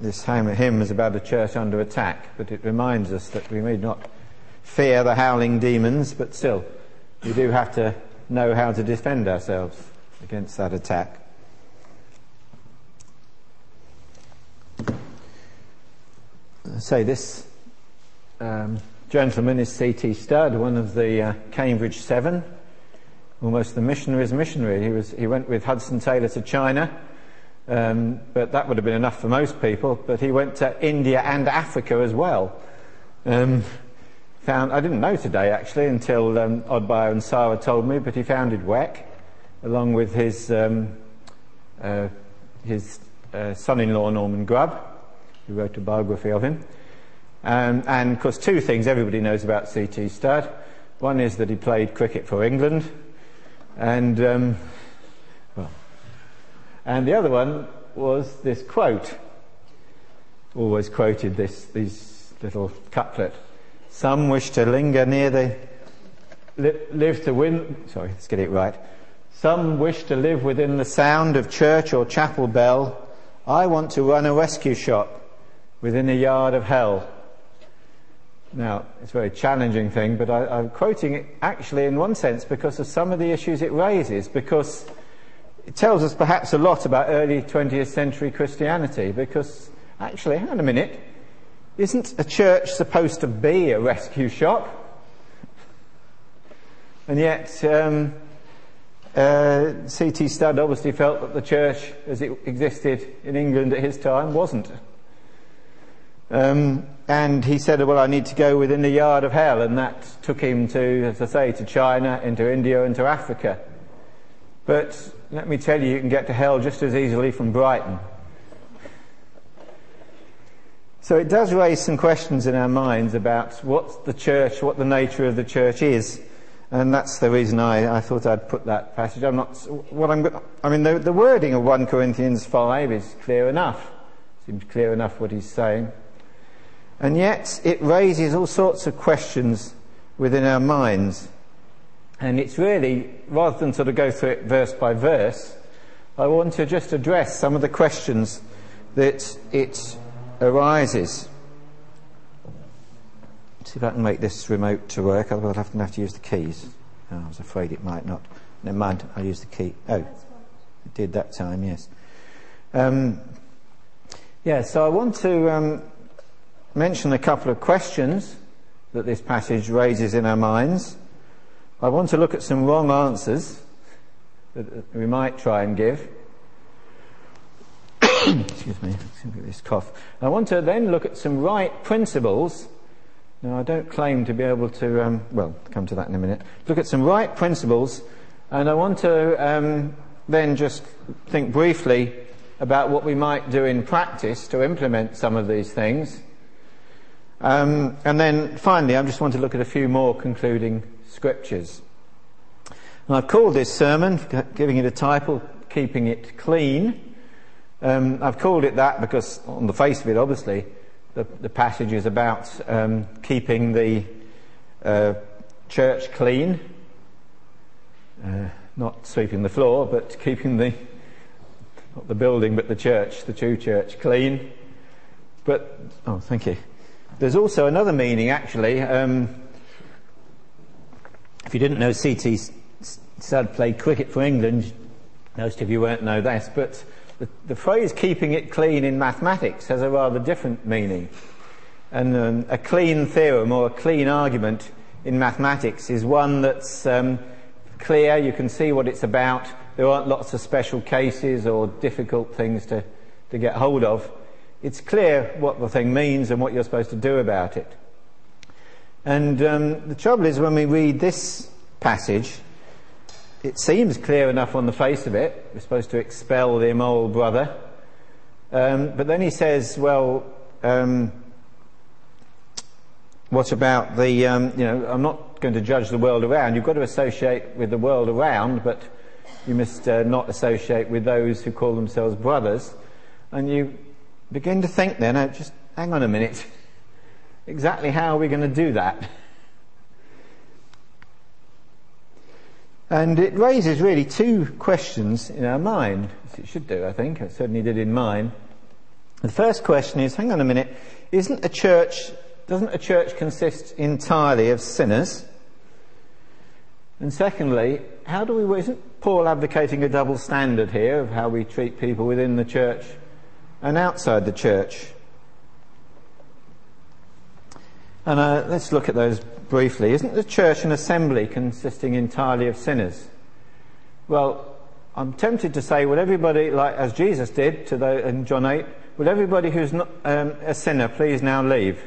this hymn is about a church under attack, but it reminds us that we may not fear the howling demons, but still, we do have to know how to defend ourselves against that attack. Say this um, gentleman is C.T. Studd, one of the uh, Cambridge Seven, almost the missionary's missionary. He was he went with Hudson Taylor to China um, but that would have been enough for most people. But he went to India and Africa as well. Um, found I didn't know today actually until um, and Sarah told me, but he founded WEC along with his um, uh, his uh, son-in-law Norman Grubb, who wrote a biography of him. Um, and of course, two things everybody knows about C.T. Studd. One is that he played cricket for England, and um, and the other one was this quote. Always quoted this, this little couplet. Some wish to linger near the, li- live to win, sorry, let's get it right. Some wish to live within the sound of church or chapel bell. I want to run a rescue shop within a yard of hell. Now, it's a very challenging thing, but I, am quoting it actually in one sense because of some of the issues it raises, because it tells us perhaps a lot about early 20th century Christianity because actually, hang on a minute, isn't a church supposed to be a rescue shop? And yet, um, uh, C.T. Studd obviously felt that the church as it existed in England at his time wasn't. Um, and he said, well, I need to go within the yard of hell. And that took him to, as I say, to China, into India, into Africa. But let me tell you, you can get to hell just as easily from Brighton. So it does raise some questions in our minds about what the church, what the nature of the church is. And that's the reason I, I thought I'd put that passage. I'm not, what I'm, I mean, the, the wording of 1 Corinthians 5 is clear enough. Seems clear enough what he's saying. And yet it raises all sorts of questions within our minds. And it's really, rather than sort of go through it verse by verse, I want to just address some of the questions that it arises. Let's see if I can make this remote to work, otherwise I'll have to, have to use the keys. Oh, I was afraid it might not. Never mind, I'll use the key. Oh, it did that time, yes. Um, yeah, so I want to um, mention a couple of questions that this passage raises in our minds. I want to look at some wrong answers that we might try and give. Excuse me, this cough. I want to then look at some right principles. Now, I don't claim to be able to, um, well, come to that in a minute. Look at some right principles, and I want to um, then just think briefly about what we might do in practice to implement some of these things. Um, and then finally, I just want to look at a few more concluding scriptures. And I've called this sermon, giving it a title, Keeping It Clean. Um, I've called it that because, on the face of it, obviously, the, the passage is about um, keeping the uh, church clean. Uh, not sweeping the floor, but keeping the, not the building, but the church, the true church, clean. But, oh, thank you. There's also another meaning, actually. Um, if you didn't know, C.T. Studd played cricket for England. Most of you won't know this, but the, the phrase keeping it clean in mathematics has a rather different meaning. And um, a clean theorem or a clean argument in mathematics is one that's um, clear, you can see what it's about, there aren't lots of special cases or difficult things to, to get hold of. It's clear what the thing means and what you're supposed to do about it. And um, the trouble is when we read this passage, it seems clear enough on the face of it. We're supposed to expel the immoral brother. Um, but then he says, well, um, what about the, um, you know, I'm not going to judge the world around. You've got to associate with the world around, but you must uh, not associate with those who call themselves brothers. And you begin to think then, oh, just hang on a minute. Exactly how are we going to do that? And it raises really two questions in our mind, as it should do, I think. It certainly did in mine. The first question is, hang on a minute, isn't a church, doesn't a church consist entirely of sinners? And secondly, how do we, isn't Paul advocating a double standard here of how we treat people within the church and outside the church? And uh, let's look at those briefly. Isn't the church an assembly consisting entirely of sinners? Well, I'm tempted to say, will everybody, like as Jesus did to the, in John 8, would everybody who's not um, a sinner please now leave?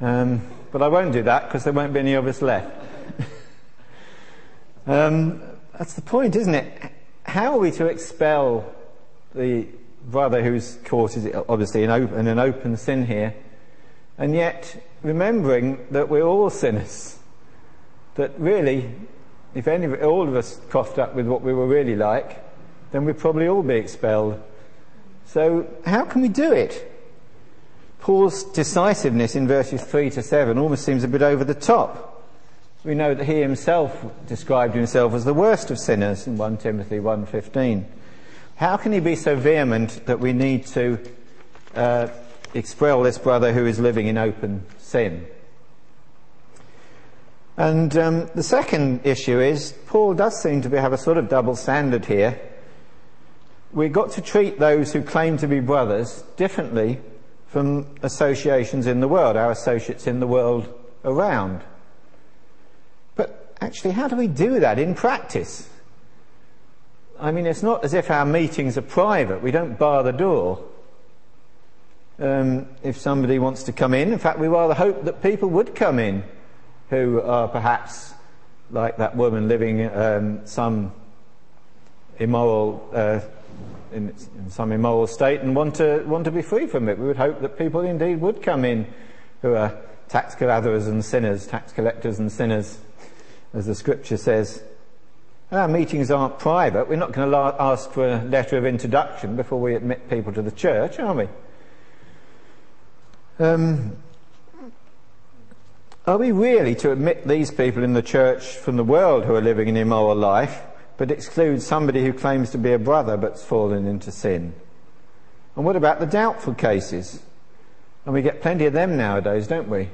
Um, but I won't do that because there won't be any of us left. um, that's the point, isn't it? How are we to expel the brother who's caught obviously in an open sin here, and yet remembering that we're all sinners, that really if any, all of us coughed up with what we were really like, then we'd probably all be expelled. So how can we do it? Paul's decisiveness in verses 3 to 7 almost seems a bit over the top. We know that he himself described himself as the worst of sinners in 1 Timothy 1.15. How can he be so vehement that we need to uh, expel this brother who is living in open sin? And um, the second issue is Paul does seem to be, have a sort of double standard here. We've got to treat those who claim to be brothers differently from associations in the world, our associates in the world around. But actually, how do we do that in practice? I mean, it's not as if our meetings are private. We don't bar the door. Um, if somebody wants to come in, in fact, we rather hope that people would come in who are perhaps like that woman living um, some immoral uh, in, in, some immoral state and want to want to be free from it. We would hope that people indeed would come in who are tax gatherers and sinners, tax collectors and sinners, as the scripture says. Our meetings aren't private. We're not going to ask for a letter of introduction before we admit people to the church, are we? Um, are we really to admit these people in the church from the world who are living an immoral life, but exclude somebody who claims to be a brother but's fallen into sin? And what about the doubtful cases? And we get plenty of them nowadays, don't we?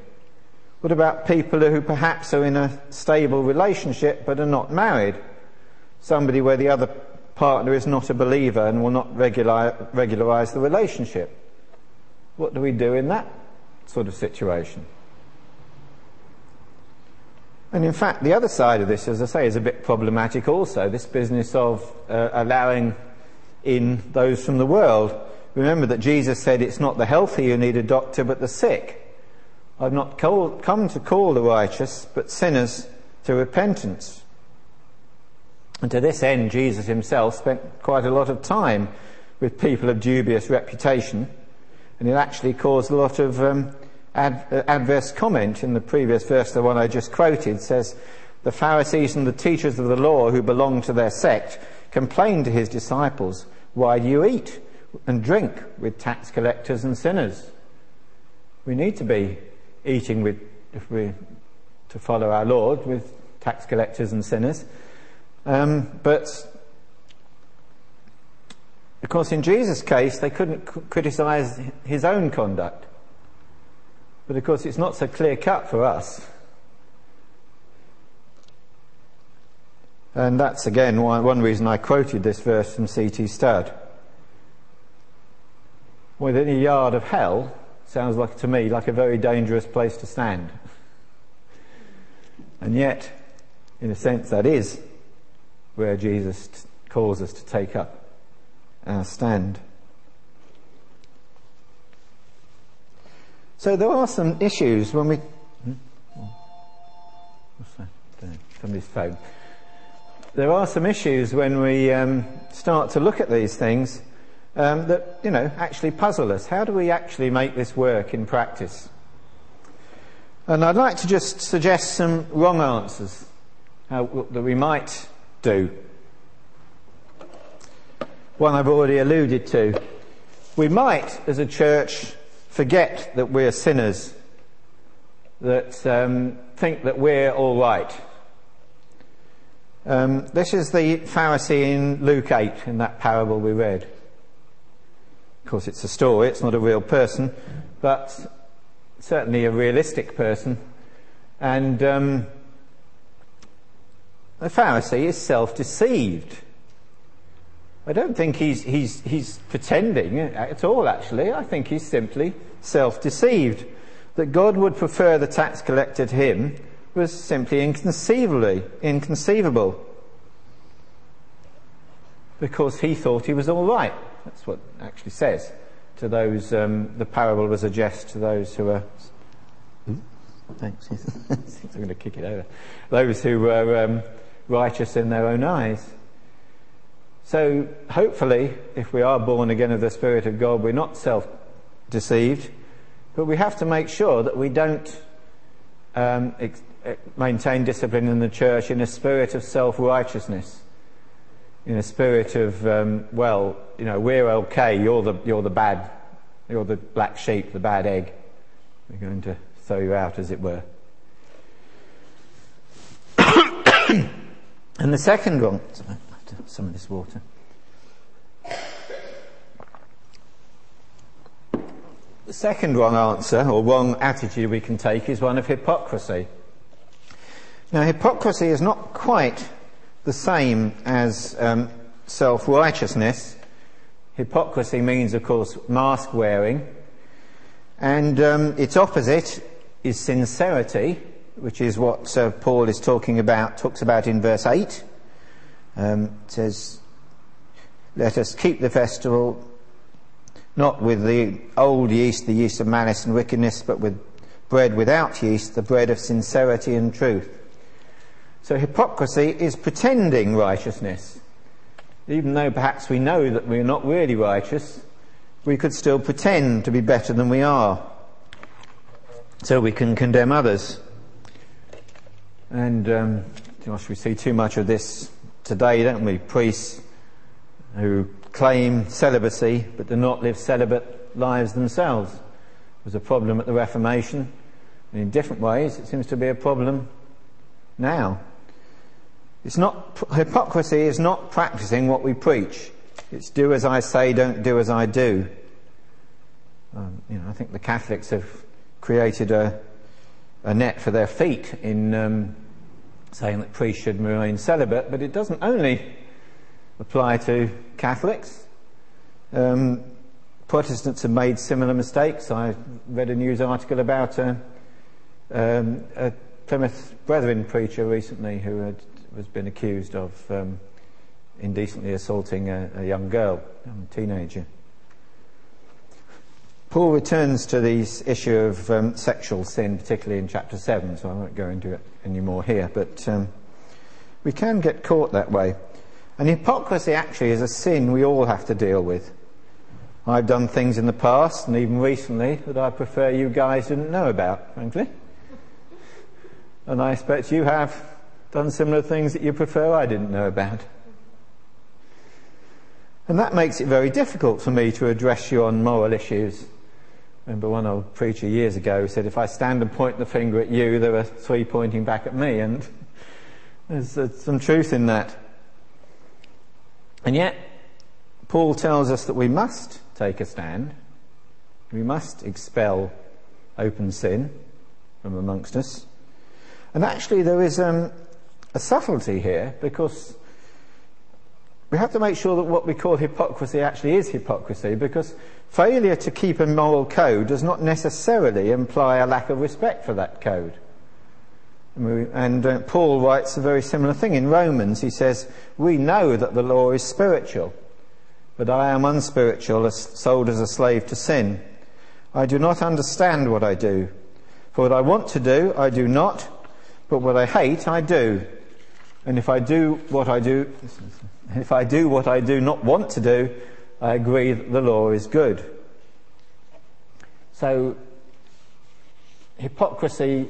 What about people who perhaps are in a stable relationship but are not married? Somebody where the other partner is not a believer and will not regular, regularize the relationship. What do we do in that sort of situation? And in fact, the other side of this, as I say, is a bit problematic also. This business of uh, allowing in those from the world. Remember that Jesus said it's not the healthy who need a doctor, but the sick. I've not called, come to call the righteous, but sinners to repentance. And to this end, Jesus himself spent quite a lot of time with people of dubious reputation, and it actually caused a lot of um, ad, uh, adverse comment in the previous verse, the one I just quoted, says, The Pharisees and the teachers of the law who belonged to their sect complained to his disciples, Why do you eat and drink with tax collectors and sinners? We need to be eating with, if we to follow our Lord, with tax collectors and sinners. Um, but of course, in Jesus' case, they couldn't c- criticize his own conduct. But of course, it's not so clear cut for us. And that's again one reason I quoted this verse from C.T. Studd. Within a yard of hell sounds like to me like a very dangerous place to stand. And yet, in a sense, that is where Jesus t- calls us to take up our stand. So there are some issues when we. Hmm? What's that? Somebody's phone. There are some issues when we um, start to look at these things um, that you know actually puzzle us. How do we actually make this work in practice? And I'd like to just suggest some wrong answers how, that we might do. One I've already alluded to. We might, as a church, forget that we're sinners, that um, think that we're all right. Um, this is the Pharisee in Luke 8, in that parable we read. Of course, it's a story, it's not a real person, but certainly a realistic person. And um, the Pharisee is self deceived. I don't think he's, he's, he's pretending at all, actually. I think he's simply self deceived. That God would prefer the tax collector to him was simply inconceivably inconceivable. Because he thought he was all right. That's what actually says to those, um, the parable was a jest to those who are. Hmm? Thanks. I'm going to kick it over. Those who were um, righteous in their own eyes. So, hopefully, if we are born again of the Spirit of God, we're not self deceived, but we have to make sure that we don't um, ex- maintain discipline in the church in a spirit of self righteousness, in a spirit of, um, well, you know, we're okay, you're the, you're the bad, you're the black sheep, the bad egg. We're going to throw you out, as it were. and the second one some of this water. The second wrong answer, or wrong attitude we can take, is one of hypocrisy. Now, hypocrisy is not quite the same as um, self righteousness. Hypocrisy means, of course, mask wearing. And um, its opposite is sincerity, which is what uh, Paul is talking about, talks about in verse 8. Um, says, let us keep the festival not with the old yeast, the yeast of malice and wickedness, but with bread without yeast, the bread of sincerity and truth. So hypocrisy is pretending righteousness. Even though perhaps we know that we're not really righteous, we could still pretend to be better than we are. So we can condemn others. And, um, gosh, we see too much of this today, don't we? Priests who claim celibacy but do not live celibate lives themselves. It was a problem at the Reformation, and in different ways it seems to be a problem now. It's not, hypocrisy is not practicing what we preach. It's do as I say, don't do as I do. Um, you know, I think the Catholics have created a, a net for their feet in um, saying that priests should remain celibate, but it doesn't only apply to Catholics. Um, Protestants have made similar mistakes. I read a news article about a, um, a Plymouth Brethren preacher recently who had, was been accused of um, indecently assaulting a, a young girl, a teenager. Paul returns to this issue of um, sexual sin, particularly in chapter 7, so I won't go into it anymore here, but um, we can get caught that way. And hypocrisy actually is a sin we all have to deal with. I've done things in the past and even recently that I prefer you guys didn't know about, frankly. And I expect you have done similar things that you prefer I didn't know about. And that makes it very difficult for me to address you on moral issues remember one old preacher years ago said, if I stand and point the finger at you, there are three pointing back at me. And there's, some truth in that. And yet, Paul tells us that we must take a stand. We must expel open sin from amongst us. And actually, there is um, a subtlety here because we have to make sure that what we call hypocrisy actually is hypocrisy because failure to keep a moral code does not necessarily imply a lack of respect for that code. And uh, Paul writes a very similar thing in Romans. He says, We know that the law is spiritual, but I am unspiritual, sold as a slave to sin. I do not understand what I do. For what I want to do, I do not, but what I hate, I do. And if I do what I do, if I do what I do not want to do, I agree that the law is good. So, hypocrisy,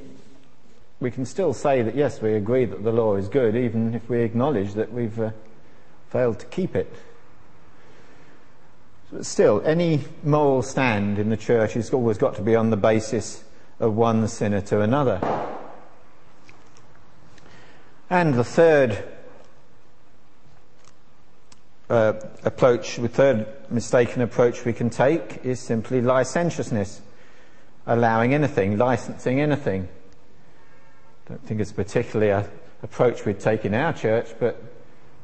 we can still say that yes, we agree that the law is good, even if we acknowledge that we've uh, failed to keep it. But still, any moral stand in the church has always got to be on the basis of one sinner to another. And the third uh, approach, the third mistaken approach we can take is simply licentiousness, allowing anything, licensing anything. I don't think it's particularly a approach we'd take in our church, but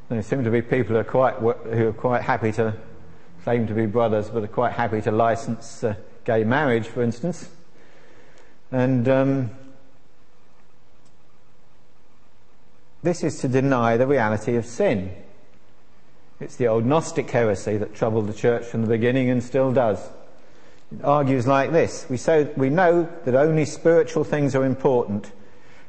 there seem to be people who are quite who are quite happy to claim to be brothers, but are quite happy to license uh, gay marriage, for instance. And um, this is to deny the reality of sin. It's the old Gnostic heresy that troubled the church from the beginning and still does. It argues like this. We, so, we know that only spiritual things are important,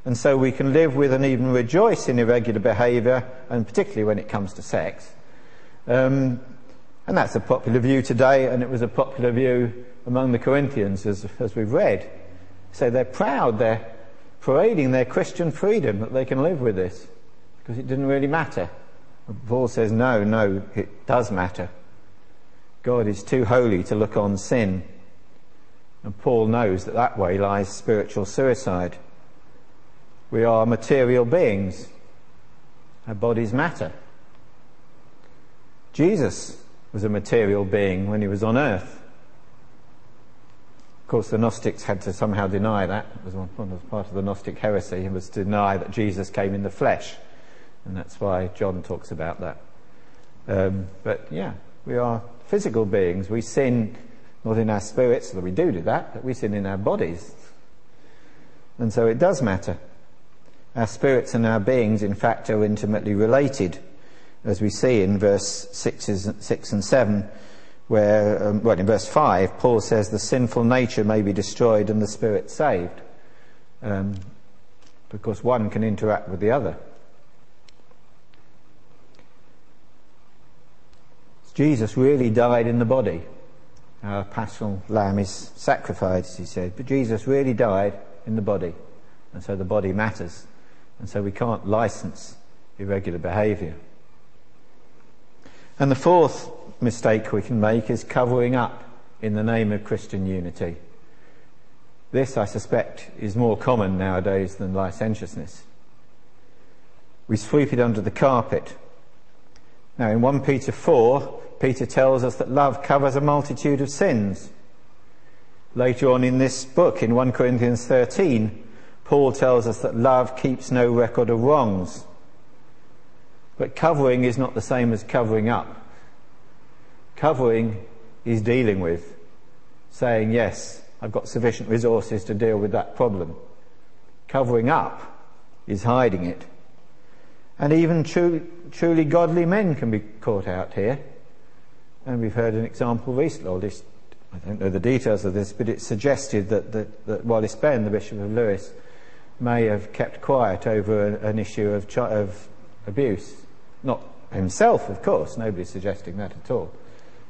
and so we can live with and even rejoice in irregular behaviour, and particularly when it comes to sex. Um, and that's a popular view today, and it was a popular view among the Corinthians, as, as we've read. So they're proud, they're parading their Christian freedom that they can live with this, because it didn't really matter. Paul says, no, no, it does matter. God is too holy to look on sin. And Paul knows that that way lies spiritual suicide. We are material beings. Our bodies matter. Jesus was a material being when he was on earth. Of course, the Gnostics had to somehow deny that. It was part of the Gnostic heresy. It was to deny that Jesus came in the flesh. And that's why John talks about that. Um, but yeah, we are physical beings. We sin not in our spirits, although we do do that, but we sin in our bodies. And so it does matter. Our spirits and our beings, in fact, are intimately related, as we see in verse 6, and 7, where, um, well, in verse 5, Paul says the sinful nature may be destroyed and the spirit saved. Um, because one can interact with the other. Jesus really died in the body. Our paschal lamb is sacrificed, he said, but Jesus really died in the body. And so the body matters. And so we can't license irregular behaviour. And the fourth mistake we can make is covering up in the name of Christian unity. This, I suspect, is more common nowadays than licentiousness. We sweep it under the carpet now, in 1 Peter 4, Peter tells us that love covers a multitude of sins. Later on in this book, in 1 Corinthians 13, Paul tells us that love keeps no record of wrongs. But covering is not the same as covering up. Covering is dealing with, saying, yes, I've got sufficient resources to deal with that problem. Covering up is hiding it. And even true, truly godly men can be caught out here. And we've heard an example recently, I don't know the details of this, but it suggested that, that, that Wallace Benn, the Bishop of Lewes, may have kept quiet over an issue of, chi- of abuse. Not himself, of course, nobody's suggesting that at all,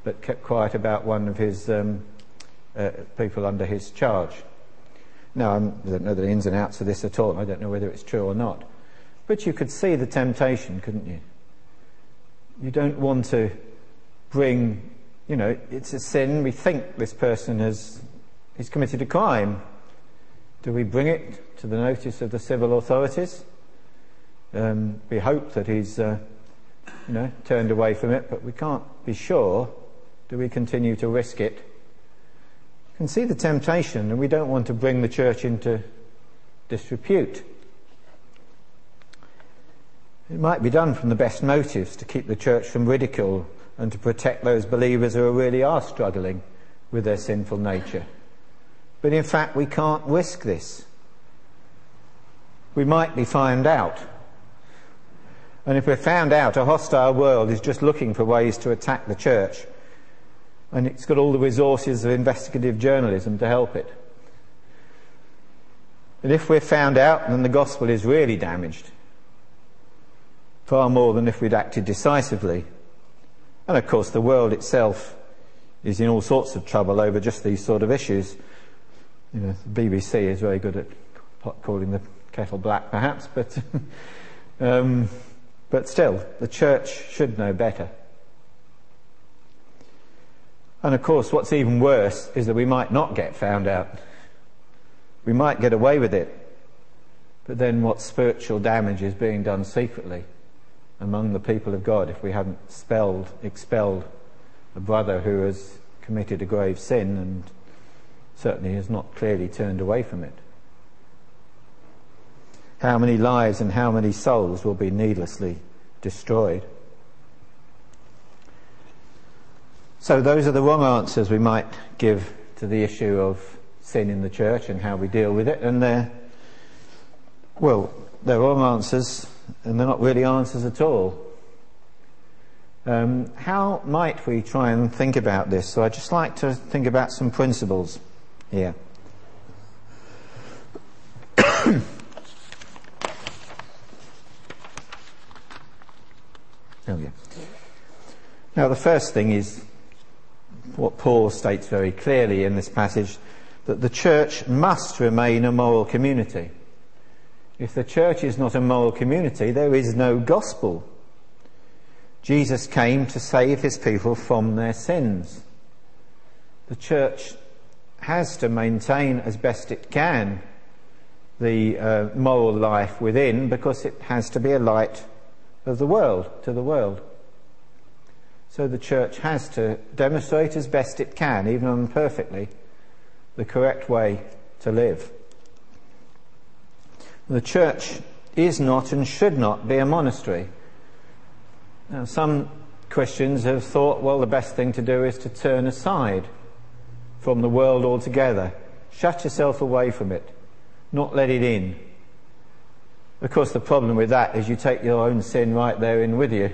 but kept quiet about one of his um, uh, people under his charge. Now, I'm, I don't know the ins and outs of this at all. I don't know whether it's true or not. But you could see the temptation, couldn't you? You don't want to bring, you know, it's a sin. We think this person has he's committed a crime. Do we bring it to the notice of the civil authorities? Um, we hope that he's, uh, you know, turned away from it, but we can't be sure. Do we continue to risk it? You can see the temptation, and we don't want to bring the church into disrepute. It might be done from the best motives to keep the church from ridicule and to protect those believers who really are struggling with their sinful nature. But in fact, we can't risk this. We might be found out. And if we're found out, a hostile world is just looking for ways to attack the church. And it's got all the resources of investigative journalism to help it. And if we're found out, then the gospel is really damaged far more than if we'd acted decisively. And of course, the world itself is in all sorts of trouble over just these sort of issues. You know, the BBC is very good at calling the kettle black, perhaps, but um, but still, the church should know better. And of course, what's even worse is that we might not get found out. We might get away with it, but then what spiritual damage is being done secretly? Among the people of God if we haven't expelled, expelled a brother who has committed a grave sin and certainly has not clearly turned away from it. How many lives and how many souls will be needlessly destroyed? So those are the wrong answers we might give to the issue of sin in the church and how we deal with it. And they're, well, they're wrong answers and they're not really answers at all. Um, how might we try and think about this? So I'd just like to think about some principles here. Oh, yeah. Now, the first thing is what Paul states very clearly in this passage that the church must remain a moral community. If the church is not a moral community, there is no gospel. Jesus came to save his people from their sins. The church has to maintain as best it can the uh, moral life within because it has to be a light of the world, to the world. So the church has to demonstrate as best it can, even imperfectly, the correct way to live. The church is not and should not be a monastery. Now, some Christians have thought, well, the best thing to do is to turn aside from the world altogether. Shut yourself away from it. Not let it in. Of course, the problem with that is you take your own sin right there in with you.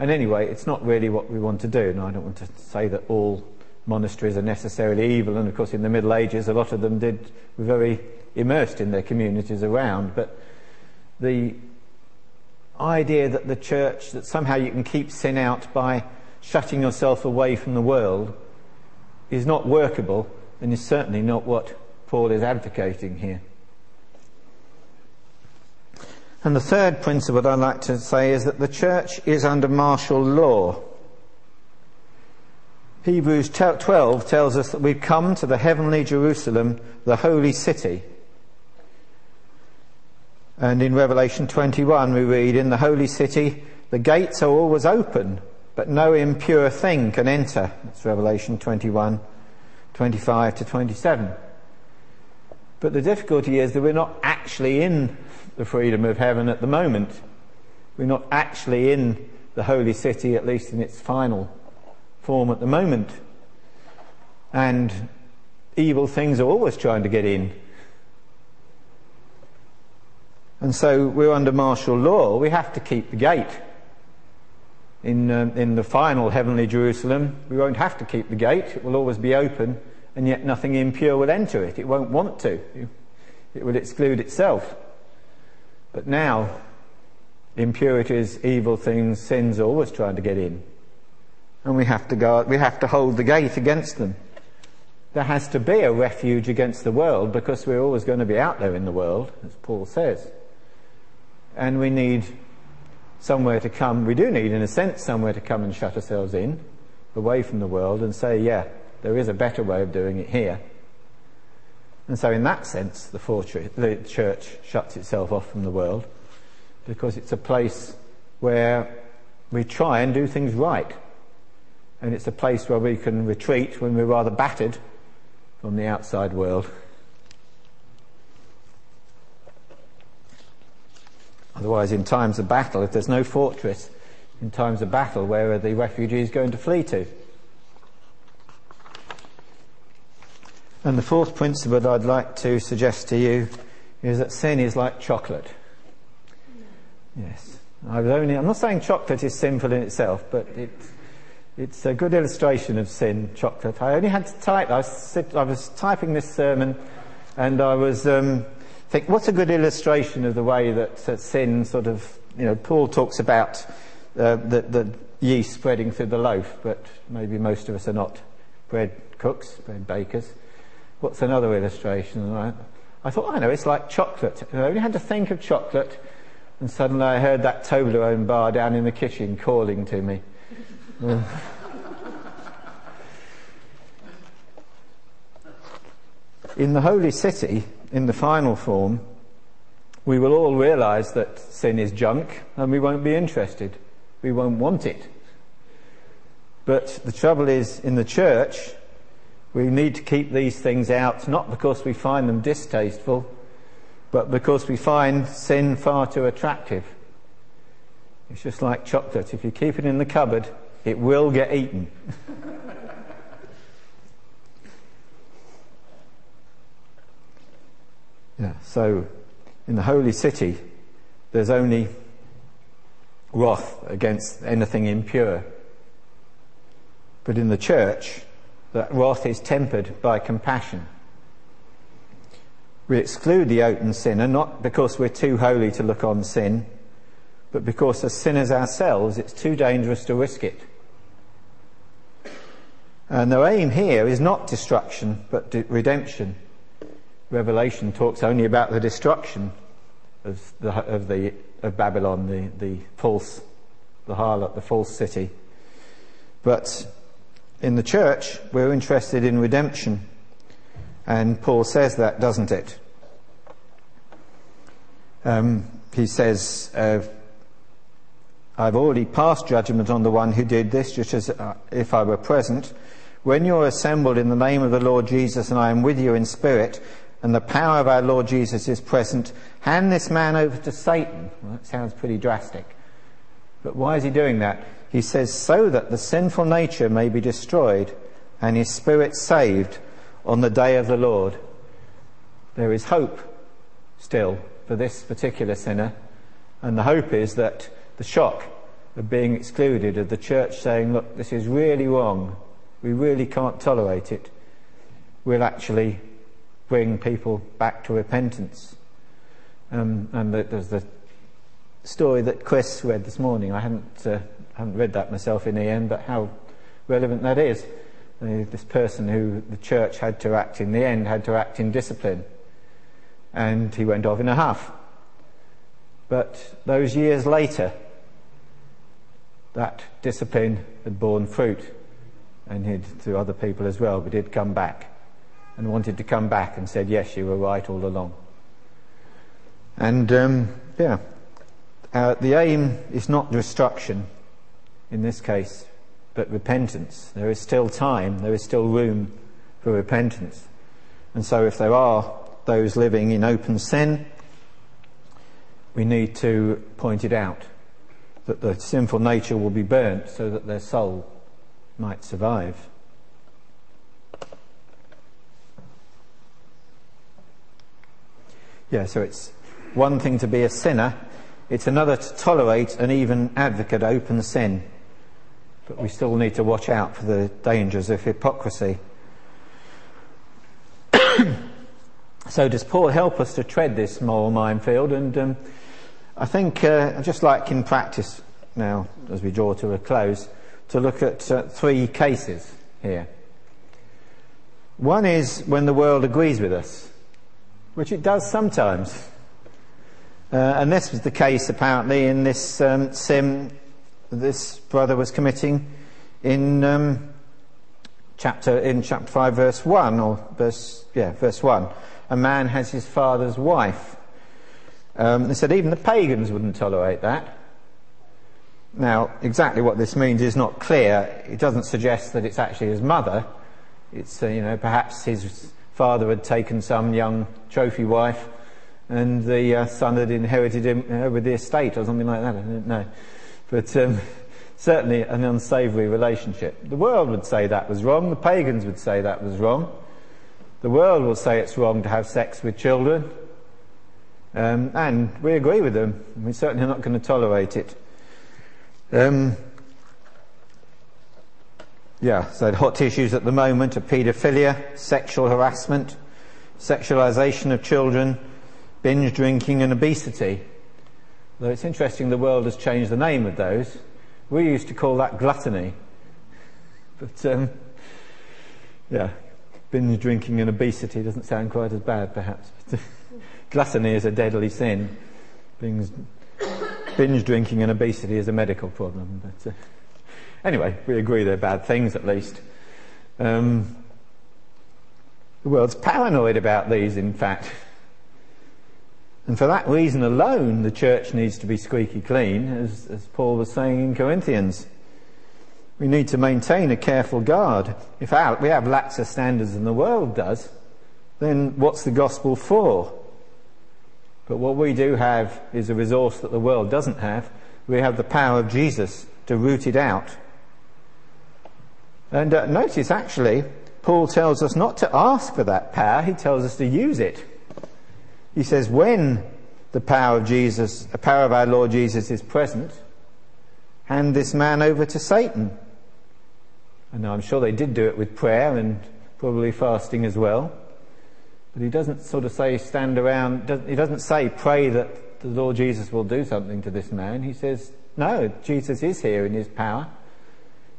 And anyway, it's not really what we want to do. And I don't want to say that all monasteries are necessarily evil. And of course, in the Middle Ages, a lot of them did very immersed in their communities around. But the idea that the church, that somehow you can keep sin out by shutting yourself away from the world, is not workable and is certainly not what Paul is advocating here. And the third principle I'd like to say is that the church is under martial law. Hebrews 12 tells us that we've come to the heavenly Jerusalem, the holy city. And in Revelation 21 we read, in the holy city the gates are always open, but no impure thing can enter. That's Revelation 21, 25 to 27. But the difficulty is that we're not actually in the freedom of heaven at the moment. We're not actually in the holy city, at least in its final form at the moment. And evil things are always trying to get in. And so we're under martial law. We have to keep the gate. In, uh, in the final heavenly Jerusalem, we won't have to keep the gate. It will always be open, and yet nothing impure will enter it. It won't want to. It will exclude itself. But now, impurities, evil things, sins are always trying to get in. And we have to go, we have to hold the gate against them. There has to be a refuge against the world because we're always going to be out there in the world, as Paul says. And we need somewhere to come, we do need, in a sense, somewhere to come and shut ourselves in, away from the world, and say, yeah, there is a better way of doing it here. And so in that sense, the, fortress, the church shuts itself off from the world because it's a place where we try and do things right. And it's a place where we can retreat when we're rather battered from the outside world. Otherwise, in times of battle, if there's no fortress, in times of battle, where are the refugees going to flee to? And the fourth principle that I'd like to suggest to you is that sin is like chocolate. Yes. I was only, I'm not saying chocolate is sinful in itself, but it, it's a good illustration of sin, chocolate. I only had to type, I was, I was typing this sermon and I was um, think, what's a good illustration of the way that, that sin sort of, you know, Paul talks about uh, the, the yeast spreading through the loaf, but maybe most of us are not bread cooks, bread bakers. What's another illustration? I, I thought, I know, it's like chocolate. I only had to think of chocolate, and suddenly I heard that Toblerone bar down in the kitchen calling to me. in the holy city, in the final form, we will all realize that sin is junk and we won't be interested. We won't want it. But the trouble is, in the church, we need to keep these things out, not because we find them distasteful, but because we find sin far too attractive. It's just like chocolate. If you keep it in the cupboard, it will get eaten. yeah, so in the holy city, there's only wrath against anything impure. But in the church, that wrath is tempered by compassion. We exclude the open sinner not because we're too holy to look on sin, but because as sinners ourselves, it's too dangerous to risk it. And the aim here is not destruction, but redemption. Revelation talks only about the destruction of the, of the of Babylon, the, the false, the harlot, the false city. But in the church, we're interested in redemption. And Paul says that, doesn't it? Um, he says, uh, I've already passed judgment on the one who did this, just as uh, if I were present. When you're assembled in the name of the Lord Jesus and I am with you in spirit, and the power of our Lord Jesus is present, hand this man over to Satan. Well, that sounds pretty drastic. But why is he doing that? He says, so that the sinful nature may be destroyed and his spirit saved on the day of the Lord. There is hope still for this particular sinner, and the hope is that the shock of being excluded, of the church saying, look, this is really wrong, we really can't tolerate it, will actually bring people back to repentance. Um, and there's the story that Chris read this morning. I hadn't, uh, haven't read that myself in the end, but how relevant that is. Uh, this person who the church had to act in the end had to act in discipline. And he went off in a huff. But those years later, that discipline had borne fruit and he'd through other people as well, but he'd come back and wanted to come back and said, yes, you were right all along. And, um, yeah, uh, the aim is not destruction in this case, but repentance. There is still time, there is still room for repentance. And so if there are those living in open sin, we need to point it out that the sinful nature will be burnt so that their soul might survive. Yeah, so it's one thing to be a sinner, it's another to tolerate and even advocate open sin. But we still need to watch out for the dangers of hypocrisy. so does Paul help us to tread this moral minefield? And um, I think, uh, just like in practice now, as we draw to a close, to look at uh, three cases here. One is when the world agrees with us which it does sometimes. Uh, and this was the case apparently in this um, sin this brother was committing in um, chapter in chapter five, verse one, or verse yeah, verse one. A man has his father's wife. Um, they said even the pagans wouldn't tolerate that. Now, exactly what this means is not clear. It doesn't suggest that it's actually his mother. It's uh, you know perhaps his father had taken some young trophy wife and the uh, son had inherited him uh, with the estate or something like that. I don't know. But um, certainly an unsavoury relationship. The world would say that was wrong. The pagans would say that was wrong. The world will say it's wrong to have sex with children. Um, and we agree with them. We're certainly not going to tolerate it. Um, yeah, so hot issues at the moment are paedophilia, sexual harassment, sexualization of children, binge drinking and obesity. Though it's interesting the world has changed the name of those. We used to call that gluttony. But, um, yeah, binge drinking and obesity doesn't sound quite as bad perhaps. gluttony is a deadly sin. Binge, binge drinking and obesity is a medical problem. But, uh, Anyway, we agree they're bad things at least. Um, the world's paranoid about these, in fact. And for that reason alone, the church needs to be squeaky clean, as, as Paul was saying in Corinthians. We need to maintain a careful guard. If our, we have laxer standards than the world does, then what's the gospel for? But what we do have is a resource that the world doesn't have. We have the power of Jesus to root it out. And uh, notice actually, Paul tells us not to ask for that power, he tells us to use it. He says, when the power of Jesus, the power of our Lord Jesus is present, hand this man over to Satan. And I'm sure they did do it with prayer and probably fasting as well. But he doesn't sort of say stand around, he doesn't say pray that the Lord Jesus will do something to this man. He says, no, Jesus is here in his power,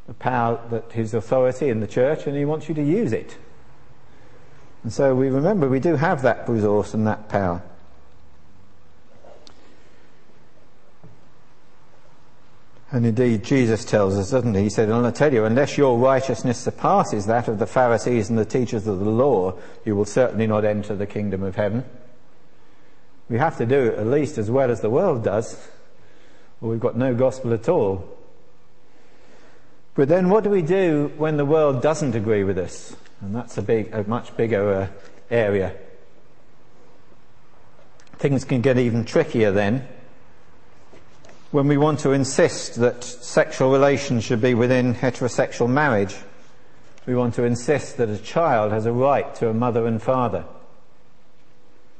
the power that his authority in the church, and he wants you to use it. And so we remember we do have that resource and that power. And indeed, Jesus tells us, doesn't he? He said, and I tell you, unless your righteousness surpasses that of the Pharisees and the teachers of the law, you will certainly not enter the kingdom of heaven. We have to do at least as well as the world does, or we've got no gospel at all. But then what do we do when the world doesn't agree with us? And that's a big, a much bigger uh, area. Things can get even trickier then when we want to insist that sexual relations should be within heterosexual marriage. We want to insist that a child has a right to a mother and father.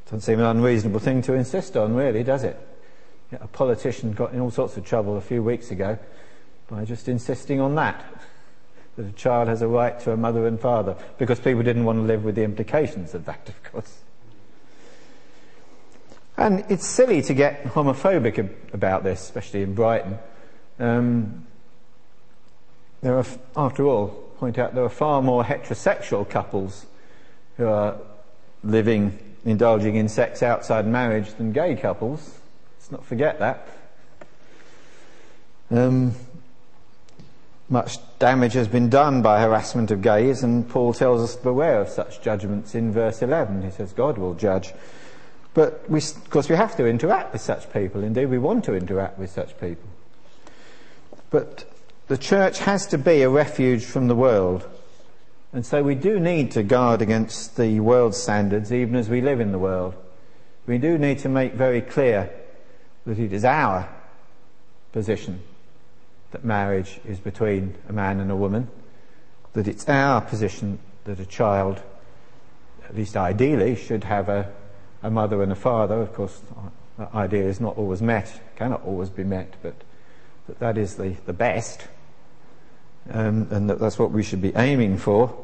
Doesn't seem an unreasonable thing to insist on, really, does it? A politician got in all sorts of trouble a few weeks ago by just insisting on that that a child has a right to a mother and father, because people didn't want to live with the implications of that, of course. And it's silly to get homophobic about this, especially in Brighton. Um, there are, after all, point out there are far more heterosexual couples who are living, indulging in sex outside marriage than gay couples. Let's not forget that. Um, much damage has been done by harassment of gays, and Paul tells us to beware of such judgments in verse 11. He says God will judge. But we, of course, we have to interact with such people. Indeed, we want to interact with such people. But the church has to be a refuge from the world. And so we do need to guard against the world's standards even as we live in the world. We do need to make very clear that it is our position that marriage is between a man and a woman, that it's our position that a child, at least ideally, should have a, a mother and a father. Of course, that idea is not always met, cannot always be met, but that that is the, the best, um, and that that's what we should be aiming for.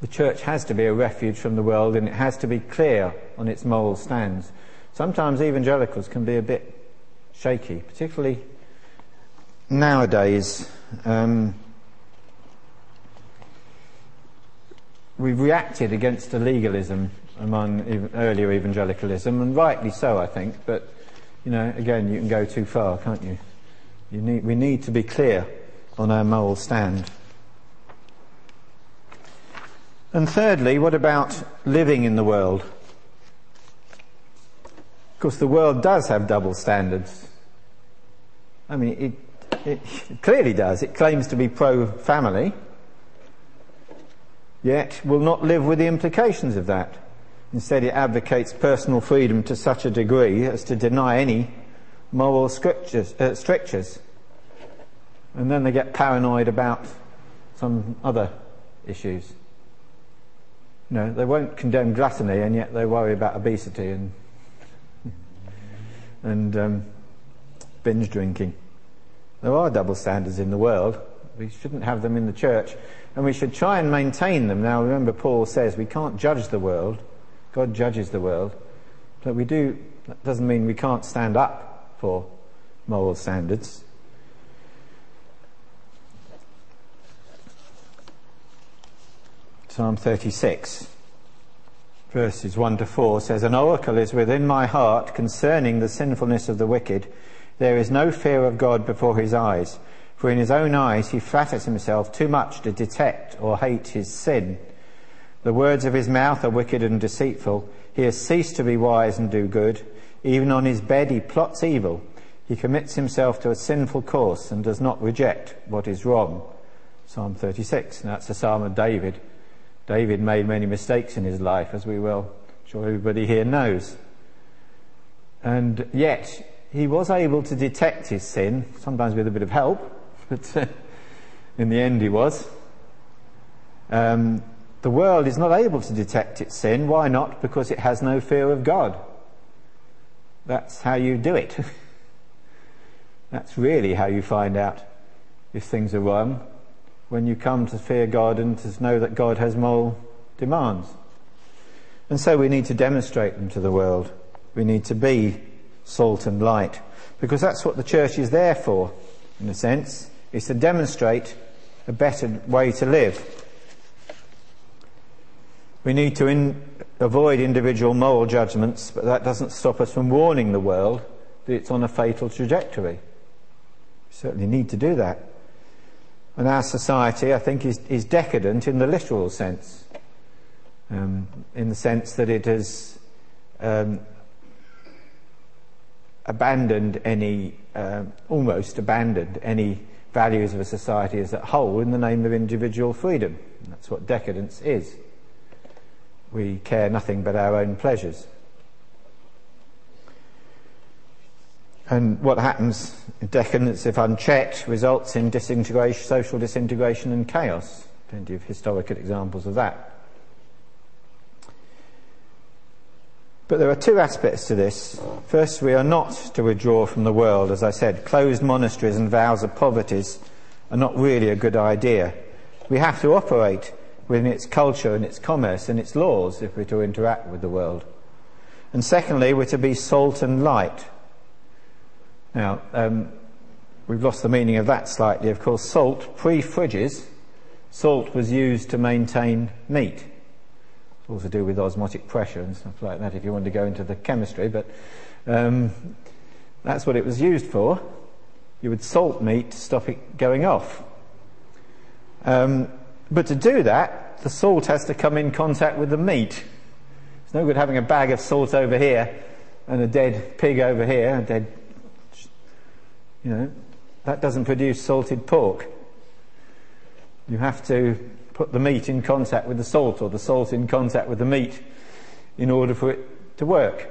The church has to be a refuge from the world and it has to be clear on its moral stands. Sometimes evangelicals can be a bit shaky, particularly nowadays, um, we've reacted against the legalism among earlier evangelicalism, and rightly so, I think. But you know, again, you can go too far, can't you? you need, we need to be clear on our moral stand. And thirdly, what about living in the world? Of course, the world does have double standards. I mean, it, it clearly does. It claims to be pro-family, yet will not live with the implications of that. Instead, it advocates personal freedom to such a degree as to deny any moral scriptures, uh, strictures. And then they get paranoid about some other issues. You know, they won't condemn gluttony, and yet they worry about obesity and and um, binge drinking. There are double standards in the world. We shouldn't have them in the church. And we should try and maintain them. Now remember Paul says we can't judge the world. God judges the world. But we do, that doesn't mean we can't stand up for moral standards. Psalm 36, verses 1 to 4 says, An oracle is within my heart concerning the sinfulness of the wicked. There is no fear of God before his eyes, for in his own eyes he flatters himself too much to detect or hate his sin. The words of his mouth are wicked and deceitful. He has ceased to be wise and do good. Even on his bed he plots evil. He commits himself to a sinful course and does not reject what is wrong. Psalm 36. And that's a psalm of David. David made many mistakes in his life, as we will, sure everybody here knows. And yet, he was able to detect his sin, sometimes with a bit of help, but uh, in the end he was. Um, the world is not able to detect its sin. Why not? Because it has no fear of God. That's how you do it. That's really how you find out if things are wrong. When you come to fear God and to know that God has moral demands. And so we need to demonstrate them to the world. We need to be salt and light. Because that's what the church is there for, in a sense, is to demonstrate a better way to live. We need to in, avoid individual moral judgments, but that doesn't stop us from warning the world that it's on a fatal trajectory. We certainly need to do that. And our society, I think, is, is decadent in the literal sense, um, in the sense that it has um, abandoned any, uh, almost abandoned any values of a society as a whole in the name of individual freedom. And that's what decadence is we care nothing but our own pleasures. And what happens decadence, if unchecked, results in disintegration, social disintegration and chaos. Plenty of historical examples of that. But there are two aspects to this. First, we are not to withdraw from the world. As I said, closed monasteries and vows of poverty are not really a good idea. We have to operate within its culture and its commerce and its laws if we're to interact with the world. And secondly, we're to be salt and light. Now, um, we've lost the meaning of that slightly. Of course, salt, pre-fridges, salt was used to maintain meat. All to do with osmotic pressure and stuff like that if you want to go into the chemistry, but um, that's what it was used for. You would salt meat to stop it going off. Um, but to do that, the salt has to come in contact with the meat. It's no good having a bag of salt over here and a dead pig over here, a dead, you know, that doesn't produce salted pork. You have to put the meat in contact with the salt or the salt in contact with the meat in order for it to work.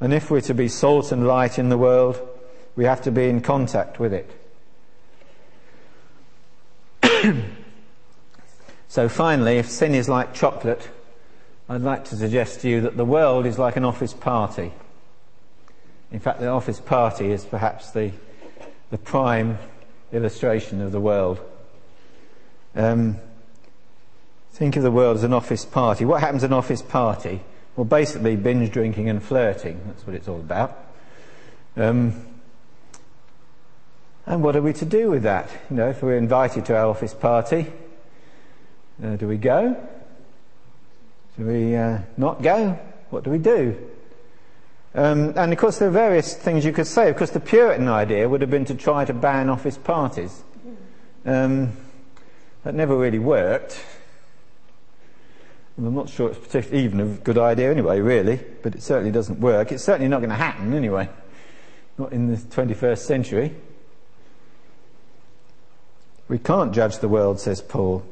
And if we're to be salt and light in the world, we have to be in contact with it. So finally, if sin is like chocolate, I'd like to suggest to you that the world is like an office party. In fact, the office party is perhaps the, the prime illustration of the world. Um, think of the world as an office party. What happens at an office party? Well, basically, binge drinking and flirting. That's what it's all about. Um, and what are we to do with that? You know, if we're invited to our office party, uh, do we go? Do we uh, not go? What do we do? Um, and of course, there are various things you could say. Of course, the Puritan idea would have been to try to ban office parties. Um, that never really worked. And I'm not sure it's particularly even a good idea anyway, really, but it certainly doesn't work. It's certainly not going to happen anyway. Not in the 21st century. We can't judge the world, says Paul.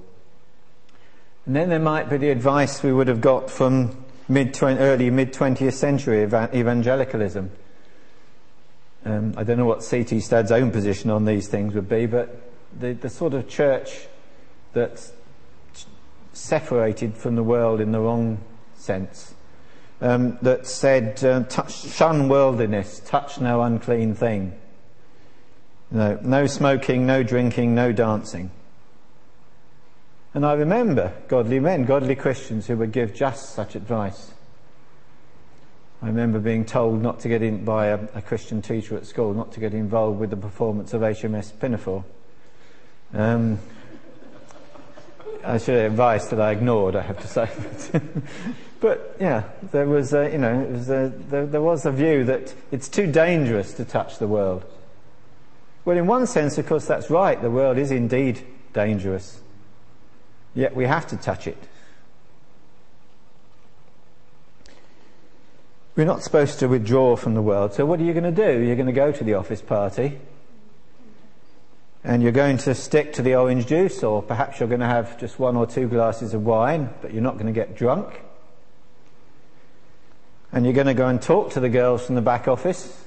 And then there might be the advice we would have got from mid early mid 20th century evangelicalism. Um, I don't know what C.T. Studd's own position on these things would be, but the, the sort of church that's separated from the world in the wrong sense, um, that said, uh, touch, shun worldliness, touch no unclean thing. No, no smoking, no drinking, no dancing. And I remember godly men, godly Christians who would give just such advice. I remember being told not to get in by a, a Christian teacher at school, not to get involved with the performance of HMS Pinafore. Um, I should have advice that I ignored, I have to say. but yeah, there was, a, you know, was a, there, there was a view that it's too dangerous to touch the world. Well, in one sense, of course, that's right. The world is indeed dangerous. Yet we have to touch it. We're not supposed to withdraw from the world. So what are you going to do? You're going to go to the office party and you're going to stick to the orange juice or perhaps you're going to have just one or two glasses of wine, but you're not going to get drunk. And you're going to go and talk to the girls from the back office.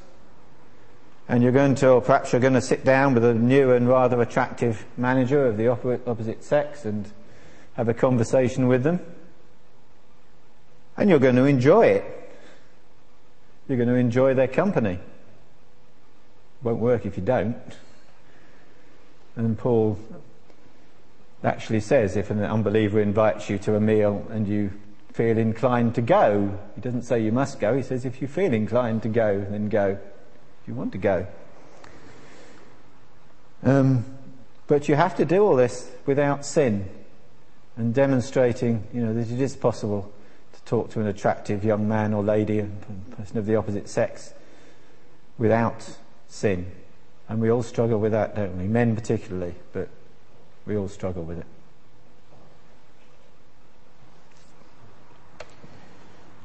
And you're going to, or perhaps you're going to sit down with a new and rather attractive manager of the opposite sex and have a conversation with them. And you're going to enjoy it. You're going to enjoy their company. Won't work if you don't. And Paul actually says if an unbeliever invites you to a meal and you feel inclined to go, he doesn't say you must go, he says if you feel inclined to go, then go. If you want to go. Um, but you have to do all this without sin and demonstrating, you know, that it is possible to talk to an attractive young man or lady, a person of the opposite sex, without sin. And we all struggle with that, don't we? Men particularly, but we all struggle with it.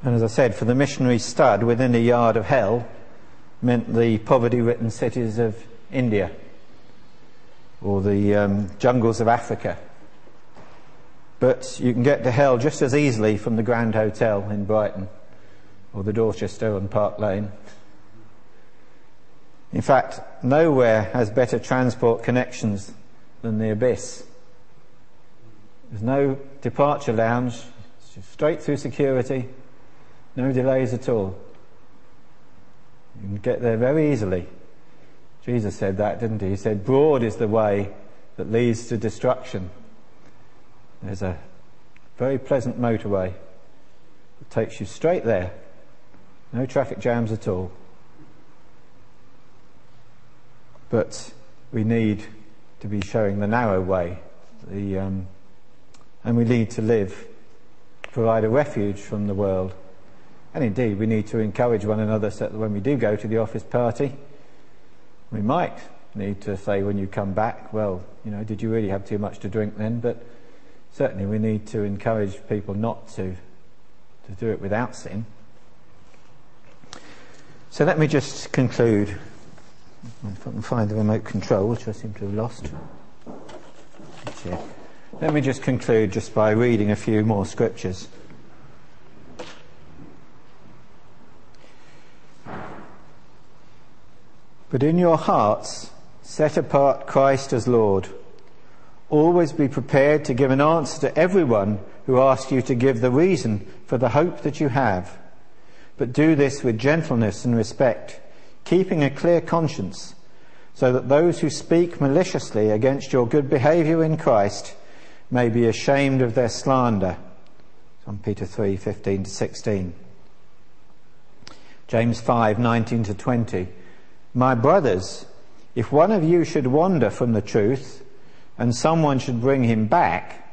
And as I said, for the missionary Studd within a yard of hell meant the poverty ridden cities of India or the um, jungles of Africa but you can get to hell just as easily from the Grand Hotel in Brighton or the Dorchester on Park Lane. In fact, nowhere has better transport connections than the Abyss. There's no departure lounge, straight through security, no delays at all. You can get there very easily. Jesus said that, didn't he? He said, Broad is the way that leads to destruction there's a very pleasant motorway that takes you straight there. No traffic jams at all. But we need to be showing the narrow way, the, um, and we need to live, provide a refuge from the world. And indeed, we need to encourage one another so that when we do go to the office party, we might need to say when you come back, well, you know, did you really have too much to drink then? But certainly we need to encourage people not to, to do it without sin. So let me just conclude. If I can find the remote control, which I seem to have lost. Let me just conclude just by reading a few more scriptures. But in your hearts, set apart Christ as Lord Always be prepared to give an answer to everyone who asks you to give the reason for the hope that you have. But do this with gentleness and respect, keeping a clear conscience, so that those who speak maliciously against your good behavior in Christ may be ashamed of their slander. 1 Peter 3, 15 to 16. James 5, 19 to 20. My brothers, if one of you should wander from the truth, and someone should bring him back,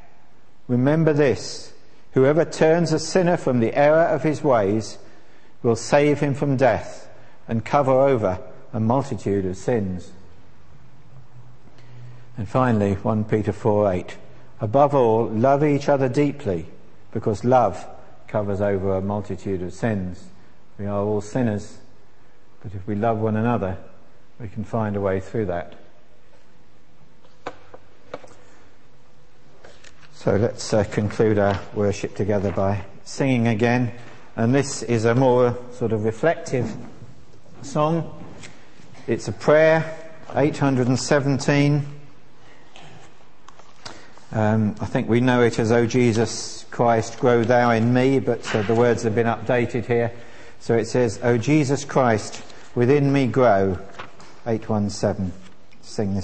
remember this whoever turns a sinner from the error of his ways will save him from death and cover over a multitude of sins. And finally, 1 Peter 4 8. Above all, love each other deeply, because love covers over a multitude of sins. We are all sinners, but if we love one another, we can find a way through that. So let's uh, conclude our worship together by singing again. And this is a more sort of reflective song. It's a prayer, 817. Um, I think we know it as, O Jesus Christ, grow thou in me, but uh, the words have been updated here. So it says, O Jesus Christ, within me grow. 817. Sing this.